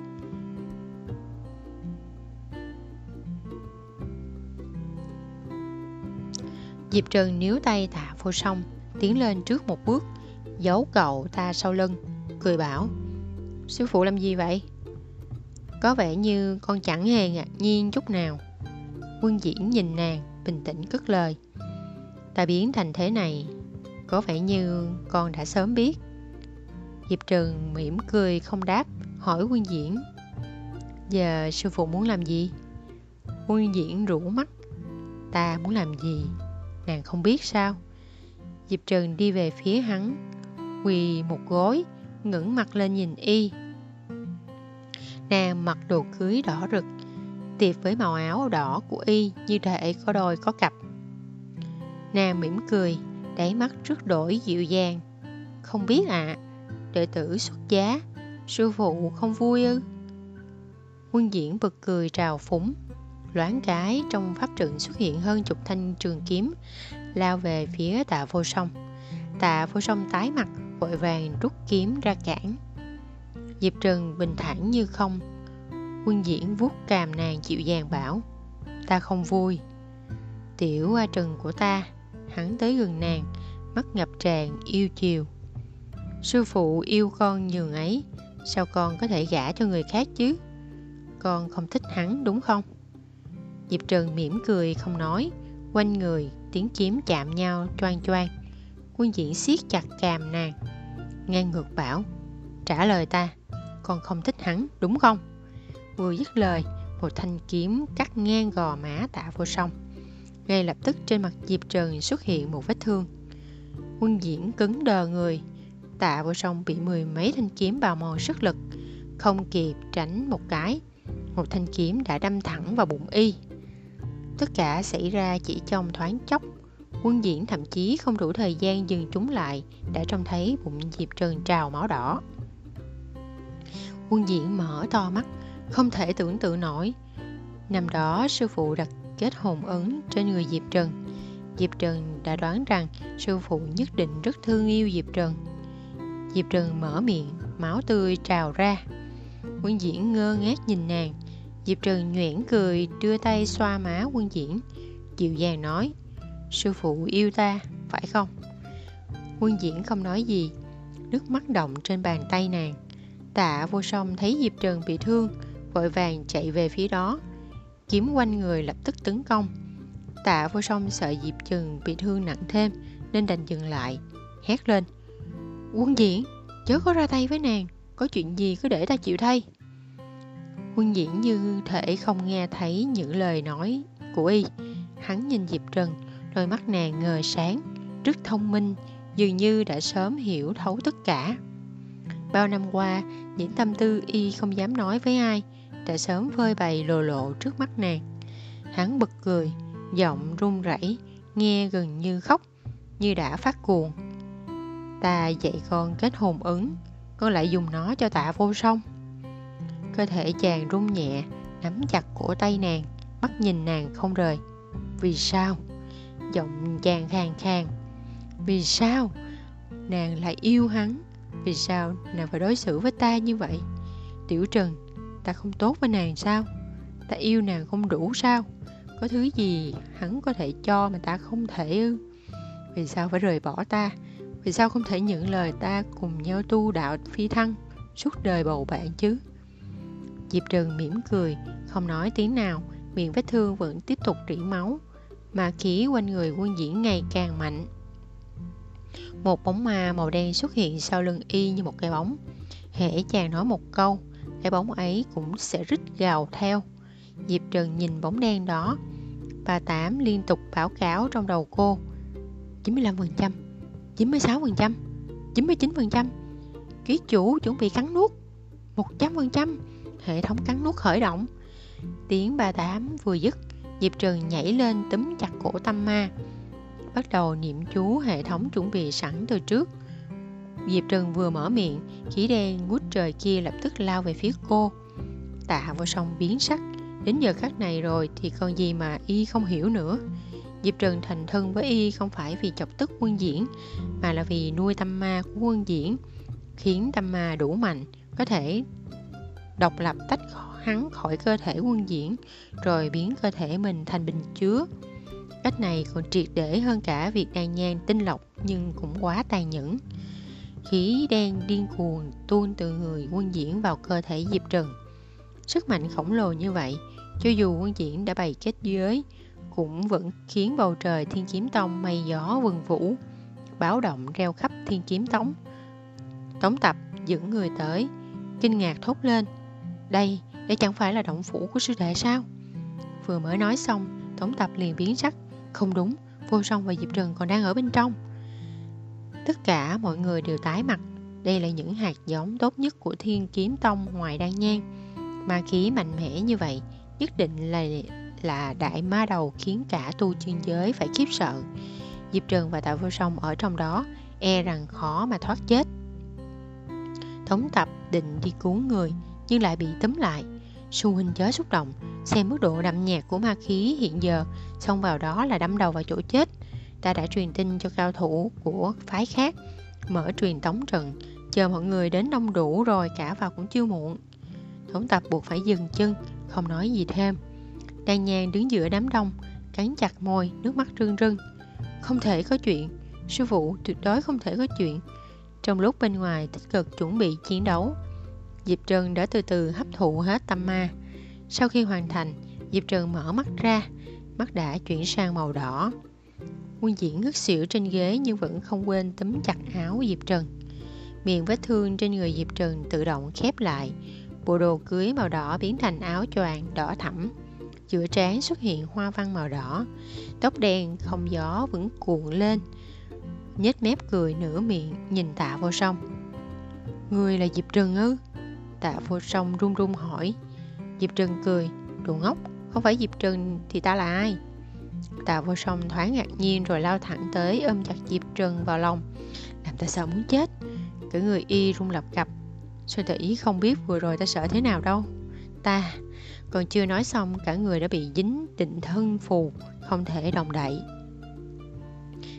A: Diệp Trần níu tay tạ vô song Tiến lên trước một bước Giấu cậu ta sau lưng Cười bảo sư phụ làm gì vậy? Có vẻ như con chẳng hề ngạc nhiên chút nào. Quân diễn nhìn nàng, bình tĩnh cất lời. Ta biến thành thế này, có vẻ như con đã sớm biết. Diệp Trừng mỉm cười không đáp, hỏi quân diễn. Giờ sư phụ muốn làm gì? Quân diễn rủ mắt. Ta muốn làm gì? Nàng không biết sao? Diệp Trừng đi về phía hắn, quỳ một gối, ngẩng mặt lên nhìn y. Nàng mặc đồ cưới đỏ rực, tiệp với màu áo đỏ của y như thể có đôi có cặp. Nàng mỉm cười, đáy mắt trước đổi dịu dàng. Không biết ạ, à, đệ tử xuất giá, sư phụ không vui ư? Quân diễn bật cười trào phúng, loáng cái trong pháp trận xuất hiện hơn chục thanh trường kiếm, lao về phía tạ vô song. Tạ vô song tái mặt, vội vàng rút kiếm ra cản. Diệp Trần bình thản như không. Quân diễn vuốt càm nàng chịu dàng bảo, ta không vui. Tiểu A Trần của ta, hắn tới gần nàng, mắt ngập tràn yêu chiều. Sư phụ yêu con nhường ấy, sao con có thể gả cho người khác chứ? Con không thích hắn đúng không? Diệp Trần mỉm cười không nói, quanh người tiếng kiếm chạm nhau choang choang. Quân diễn siết chặt càm nàng, ngang ngược bảo, trả lời ta, con không thích hắn đúng không? Vừa dứt lời, một thanh kiếm cắt ngang gò má tạ vô song. Ngay lập tức trên mặt Diệp Trần xuất hiện một vết thương. Quân diễn cứng đờ người, tạ vô song bị mười mấy thanh kiếm bào mòn sức lực, không kịp tránh một cái. Một thanh kiếm đã đâm thẳng vào bụng y. Tất cả xảy ra chỉ trong thoáng chốc. Quân diễn thậm chí không đủ thời gian dừng chúng lại đã trông thấy bụng Diệp Trần trào máu đỏ. Quân diễn mở to mắt, không thể tưởng tượng nổi. Năm đó sư phụ đặt kết hồn ấn trên người Diệp Trần. Diệp Trần đã đoán rằng sư phụ nhất định rất thương yêu Diệp Trần. Diệp Trần mở miệng, máu tươi trào ra. Quân diễn ngơ ngác nhìn nàng. Diệp Trần nhoẻn cười đưa tay xoa má quân diễn. Dịu dàng nói, sư phụ yêu ta, phải không? Quân diễn không nói gì, nước mắt động trên bàn tay nàng. Tạ vô song thấy Diệp Trần bị thương, vội vàng chạy về phía đó. Kiếm quanh người lập tức tấn công. Tạ vô song sợ Diệp Trần bị thương nặng thêm nên đành dừng lại, hét lên. Quân diễn, chớ có ra tay với nàng, có chuyện gì cứ để ta chịu thay. Quân diễn như thể không nghe thấy những lời nói của y. Hắn nhìn Diệp Trần, đôi mắt nàng ngời sáng, rất thông minh, dường như đã sớm hiểu thấu tất cả. Bao năm qua, những tâm tư y không dám nói với ai, đã sớm phơi bày lồ lộ trước mắt nàng. Hắn bật cười, giọng run rẩy, nghe gần như khóc, như đã phát cuồng. Ta dạy con kết hồn ứng, con lại dùng nó cho tạ vô song. Cơ thể chàng run nhẹ, nắm chặt cổ tay nàng, mắt nhìn nàng không rời. Vì sao? Giọng chàng khàn khàn. Vì sao? Nàng lại yêu hắn. Vì sao nàng phải đối xử với ta như vậy? Tiểu Trần, ta không tốt với nàng sao? Ta yêu nàng không đủ sao? Có thứ gì hắn có thể cho mà ta không thể ư? Vì sao phải rời bỏ ta? Vì sao không thể nhận lời ta cùng nhau tu đạo phi thăng suốt đời bầu bạn chứ? Diệp Trần mỉm cười, không nói tiếng nào, miệng vết thương vẫn tiếp tục rỉ máu, mà khí quanh người quân diễn ngày càng mạnh. Một bóng ma màu đen xuất hiện sau lưng y như một cái bóng. Hễ chàng nói một câu, cái bóng ấy cũng sẽ rít gào theo. Diệp Trần nhìn bóng đen đó. Bà Tám liên tục báo cáo trong đầu cô. 95%, 96%, 99%. Ký chủ chuẩn bị cắn nuốt. 100%, hệ thống cắn nuốt khởi động. Tiếng bà Tám vừa dứt, Diệp Trừng nhảy lên túm chặt cổ tâm ma bắt đầu niệm chú hệ thống chuẩn bị sẵn từ trước. Diệp Trừng vừa mở miệng, khí đen ngút trời kia lập tức lao về phía cô. Tạ vô song biến sắc, đến giờ khắc này rồi thì còn gì mà y không hiểu nữa. Diệp Trần thành thân với y không phải vì chọc tức quân diễn, mà là vì nuôi tâm ma của quân diễn, khiến tâm ma đủ mạnh, có thể độc lập tách khỏi hắn khỏi cơ thể quân diễn, rồi biến cơ thể mình thành bình chứa. Cách này còn triệt để hơn cả việc đàn nhang tinh lọc nhưng cũng quá tàn nhẫn. khí đen điên cuồng tuôn từ người quân diễn vào cơ thể Diệp Trần. Sức mạnh khổng lồ như vậy, cho dù quân diễn đã bày kết giới, cũng vẫn khiến bầu trời thiên kiếm tông mây gió vần vũ, báo động reo khắp thiên kiếm tống. Tống tập dẫn người tới, kinh ngạc thốt lên. Đây, đây chẳng phải là động phủ của sư đệ sao? Vừa mới nói xong, Tổng tập liền biến sắc. Không đúng, vô song và Diệp Trần còn đang ở bên trong. Tất cả mọi người đều tái mặt. Đây là những hạt giống tốt nhất của thiên kiếm tông ngoài đan nhang. Ma khí mạnh mẽ như vậy, nhất định là là đại ma đầu khiến cả tu chân giới phải khiếp sợ. Diệp Trần và Tạ Vô Song ở trong đó, e rằng khó mà thoát chết. Thống tập định đi cứu người, nhưng lại bị tấm lại xu huynh chớ xúc động, xem mức độ đậm nhạt của ma khí hiện giờ, xông vào đó là đâm đầu vào chỗ chết. Ta đã truyền tin cho cao thủ của phái khác, mở truyền tống trận, chờ mọi người đến đông đủ rồi cả vào cũng chưa muộn. Thống tập buộc phải dừng chân, không nói gì thêm. Đan nhàn đứng giữa đám đông, cắn chặt môi, nước mắt rưng rưng. Không thể có chuyện, sư phụ tuyệt đối không thể có chuyện. Trong lúc bên ngoài tích cực chuẩn bị chiến đấu, Diệp Trần đã từ từ hấp thụ hết tâm ma. Sau khi hoàn thành, Diệp Trần mở mắt ra, mắt đã chuyển sang màu đỏ. Quân diễn ngất xỉu trên ghế nhưng vẫn không quên túm chặt áo Diệp Trần. Miệng vết thương trên người Diệp Trần tự động khép lại, bộ đồ cưới màu đỏ biến thành áo choàng đỏ thẫm. Giữa trán xuất hiện hoa văn màu đỏ, tóc đen không gió vẫn cuộn lên, nhếch mép cười nửa miệng nhìn tạ vô song. Người là Diệp Trần ư? Tạ vô song run run hỏi. Diệp Trần cười, đồ ngốc, không phải Diệp Trần thì ta là ai? Tạ vô song thoáng ngạc nhiên rồi lao thẳng tới ôm chặt Diệp Trần vào lòng, làm ta sợ muốn chết. Cả người y run lập cập. Sư tỷ không biết vừa rồi ta sợ thế nào đâu. Ta, còn chưa nói xong cả người đã bị dính định thân phù, không thể động đậy.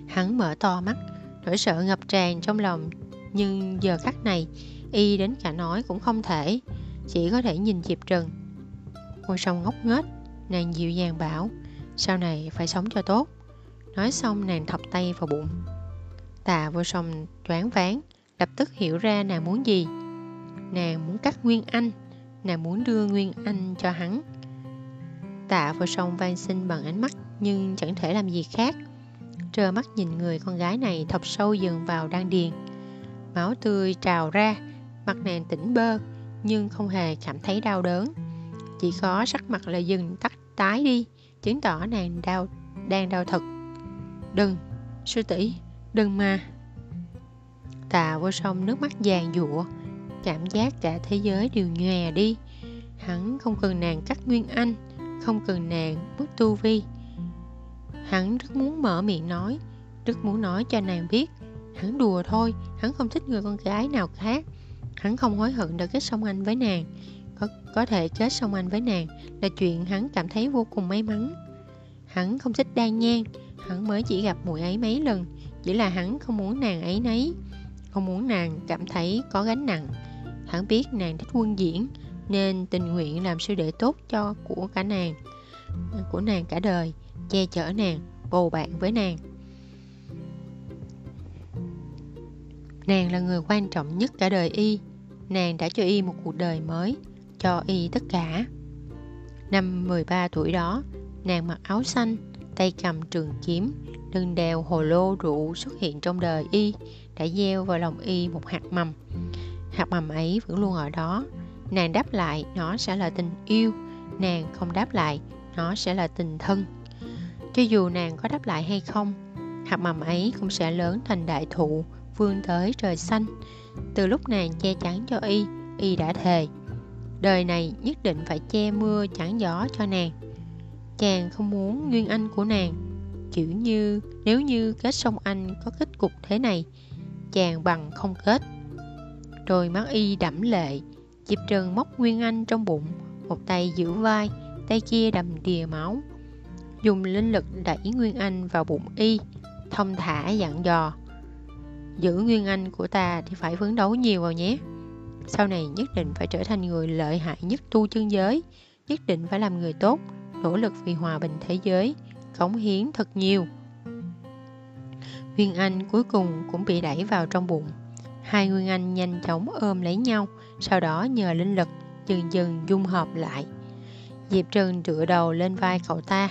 A: Hắn mở to mắt, nỗi sợ ngập tràn trong lòng, nhưng giờ khắc này, y đến cả nói cũng không thể, chỉ có thể nhìn Diệp Trần. Ngôi sông ngốc nghếch, nàng dịu dàng bảo, sau này phải sống cho tốt. Nói xong nàng thọc tay vào bụng. Tạ vô sông choáng váng, lập tức hiểu ra nàng muốn gì. Nàng muốn cắt Nguyên Anh, nàng muốn đưa Nguyên Anh cho hắn. Tạ vô sông van xin bằng ánh mắt nhưng chẳng thể làm gì khác. Trơ mắt nhìn người con gái này thọc sâu dần vào đan điền. Máu tươi trào ra, mặt nàng tỉnh bơ nhưng không hề cảm thấy đau đớn. Chỉ có sắc mặt là dừng tắt tái đi, chứng tỏ nàng đau đang đau thật. Đừng, sư tỷ, đừng mà. Tạ vô sông nước mắt vàng dụa, cảm giác cả thế giới đều nhòe đi. Hắn không cần nàng cắt nguyên anh, không cần nàng mất tu vi. Hắn rất muốn mở miệng nói, rất muốn nói cho nàng biết. Hắn đùa thôi, hắn không thích người con gái nào khác. Hắn không hối hận đã kết song anh với nàng. Có, có thể kết song anh với nàng là chuyện hắn cảm thấy vô cùng may mắn. Hắn không thích đan nhan, hắn mới chỉ gặp mùi ấy mấy lần, chỉ là hắn không muốn nàng ấy nấy, không muốn nàng cảm thấy có gánh nặng. Hắn biết nàng thích quân diễn, nên tình nguyện làm sư đệ tốt cho của cả nàng, của nàng cả đời, che chở nàng, bầu bạn với nàng. Nàng là người quan trọng nhất cả đời y, nàng đã cho y một cuộc đời mới, cho y tất cả. Năm 13 tuổi đó, nàng mặc áo xanh, tay cầm trường kiếm, lưng đèo hồ lô rượu xuất hiện trong đời y, đã gieo vào lòng y một hạt mầm. Hạt mầm ấy vẫn luôn ở đó. Nàng đáp lại, nó sẽ là tình yêu. Nàng không đáp lại, nó sẽ là tình thân. Cho dù nàng có đáp lại hay không, hạt mầm ấy cũng sẽ lớn thành đại thụ, vươn tới trời xanh. Từ lúc nàng che chắn cho y, y đã thề. Đời này nhất định phải che mưa chắn gió cho nàng. Chàng không muốn nguyên anh của nàng. Kiểu như nếu như kết sông anh có kết cục thế này, chàng bằng không kết. rồi mắt y đẫm lệ, Diệp Trần móc Nguyên Anh trong bụng, một tay giữ vai, tay kia đầm đìa máu. Dùng linh lực đẩy Nguyên Anh vào bụng y, thông thả dặn dò. Giữ Nguyên Anh của ta thì phải phấn đấu nhiều vào nhé. Sau này nhất định phải trở thành người lợi hại nhất tu chân giới, nhất định phải làm người tốt, nỗ lực vì hòa bình thế giới, cống hiến thật nhiều. Nguyên Anh cuối cùng cũng bị đẩy vào trong bụng. Hai nguyên anh nhanh chóng ôm lấy nhau, sau đó nhờ linh lực dần dần dung hợp lại. Diệp Trần tựa đầu lên vai cậu ta,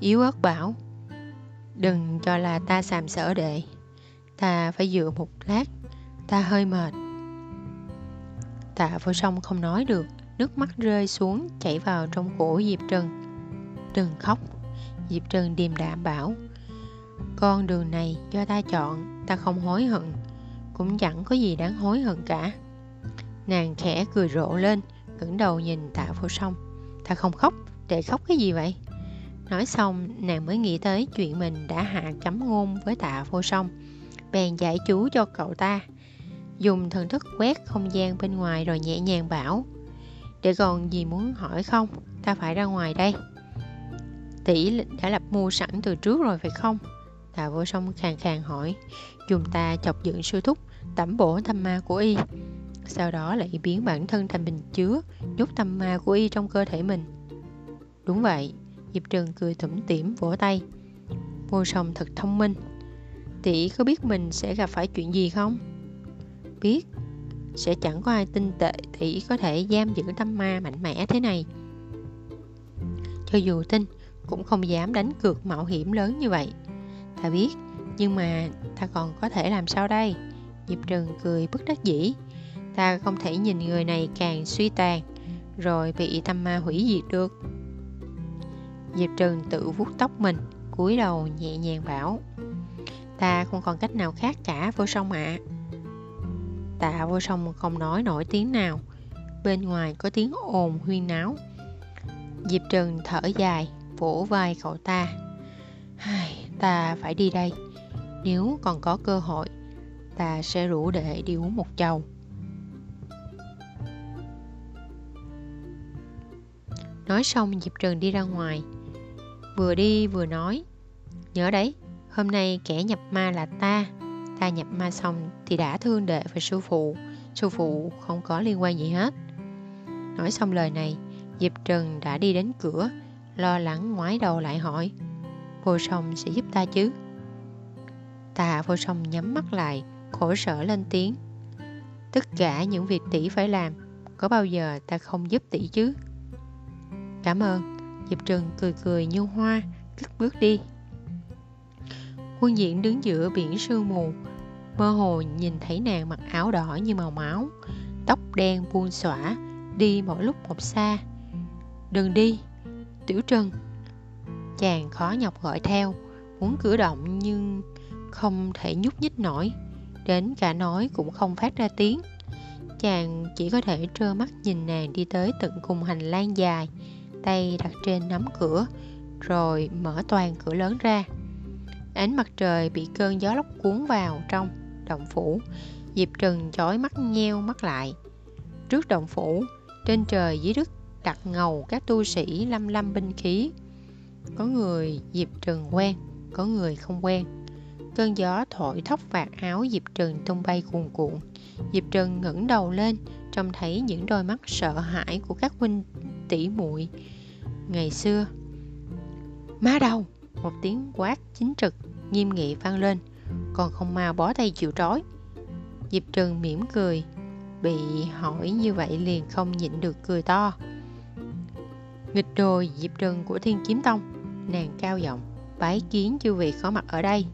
A: yếu ớt bảo Đừng cho là ta sàm sở đệ Ta phải dựa một lát. Ta hơi mệt. Tạ vô song không nói được. Nước mắt rơi xuống, chảy vào trong cổ Diệp Trần. Đừng khóc. Diệp Trần điềm đạm bảo, Con đường này do ta chọn, Ta không hối hận. Cũng chẳng có gì đáng hối hận cả. Nàng khẽ cười rộ lên, ngẩng đầu nhìn tạ vô song Ta không khóc. Để khóc cái gì vậy? Nói xong, nàng mới nghĩ tới chuyện mình đã hạ cấm ngôn với tạ vô song Bèn giải chú cho cậu ta. Dùng thần thức quét không gian bên ngoài rồi nhẹ nhàng bảo, Để còn gì muốn hỏi không? Ta phải ra ngoài đây. Tỷ đã lập mua sẵn từ trước rồi phải không? Tạ vô song khàn khàn hỏi, Dùng ta chọc dựng sư thúc, Tẩm bổ tâm ma của y. Sau đó lại biến bản thân thành bình chứa, Nhốt tâm ma của y trong cơ thể mình. Đúng vậy, Diệp Trần cười thủm tỉm vỗ tay. Vô song thật thông minh. Tỷ có biết mình sẽ gặp phải chuyện gì không? Biết. Sẽ chẳng có ai tin tệ Tỷ có thể giam giữ tâm ma mạnh mẽ thế này. Cho dù tin, Cũng không dám đánh cược mạo hiểm lớn như vậy. Ta biết, Nhưng mà ta còn có thể làm sao đây? Diệp Trừng cười bất đắc dĩ. Ta không thể nhìn người này càng suy tàn, Rồi bị tâm ma hủy diệt được. Diệp Trừng tự vuốt tóc mình, cúi đầu nhẹ nhàng bảo Ta không còn cách nào khác cả vô song ạ. À. Tạ vô song không nói nổi tiếng nào. Bên ngoài có tiếng ồn huyên náo. Diệp Trần thở dài Vỗ vai cậu ta. Ta phải đi đây. Nếu còn có cơ hội Ta sẽ rủ đệ đi uống một chầu. Nói xong Diệp Trần đi ra ngoài. Vừa đi vừa nói Nhớ đấy, hôm nay kẻ nhập ma là ta. Ta nhập ma xong thì đã thương đệ và sư phụ. Sư phụ không có liên quan gì hết. Nói xong lời này Diệp Trần đã đi đến cửa Lo lắng ngoái đầu lại hỏi Vô song sẽ giúp ta chứ? Tà vô song nhắm mắt lại Khổ sở lên tiếng Tất cả những việc tỷ phải làm Có bao giờ ta không giúp tỷ chứ? Cảm ơn. Diệp Trần cười cười như hoa, cất bước đi. Quân diễn đứng giữa biển sương mù, mơ hồ nhìn thấy nàng mặc áo đỏ như màu máu, tóc đen buông xõa, đi mỗi lúc một xa. Đừng đi, Tiểu Trần. Chàng khó nhọc gọi theo, muốn cử động nhưng không thể nhúc nhích nổi, đến cả nói cũng không phát ra tiếng. Chàng chỉ có thể trơ mắt nhìn nàng đi tới tận cùng hành lang dài, tay đặt trên nắm cửa rồi mở toàn cửa lớn ra ánh mặt trời bị cơn gió lốc cuốn vào trong động phủ. Diệp trần chói mắt nheo mắt lại. Trước động phủ, trên trời dưới đất đặt ngầu các tu sĩ lâm lâm binh khí. Có người diệp trần quen, có người không quen. Cơn gió thổi thóc vạt áo diệp trần tung bay cuồn cuộn. Diệp trần ngẩng đầu lên, trông thấy những đôi mắt sợ hãi của các huynh tỷ muội. Ngày xưa, má đầu một tiếng quát chính trực, nghiêm nghị vang lên, còn không mau bó tay chịu trói. Diệp trừng mỉm cười, bị hỏi như vậy liền không nhịn được cười to. Nghịch đồ diệp trừng của thiên kiếm tông, nàng cao giọng, bái kiến chư vị có mặt ở đây.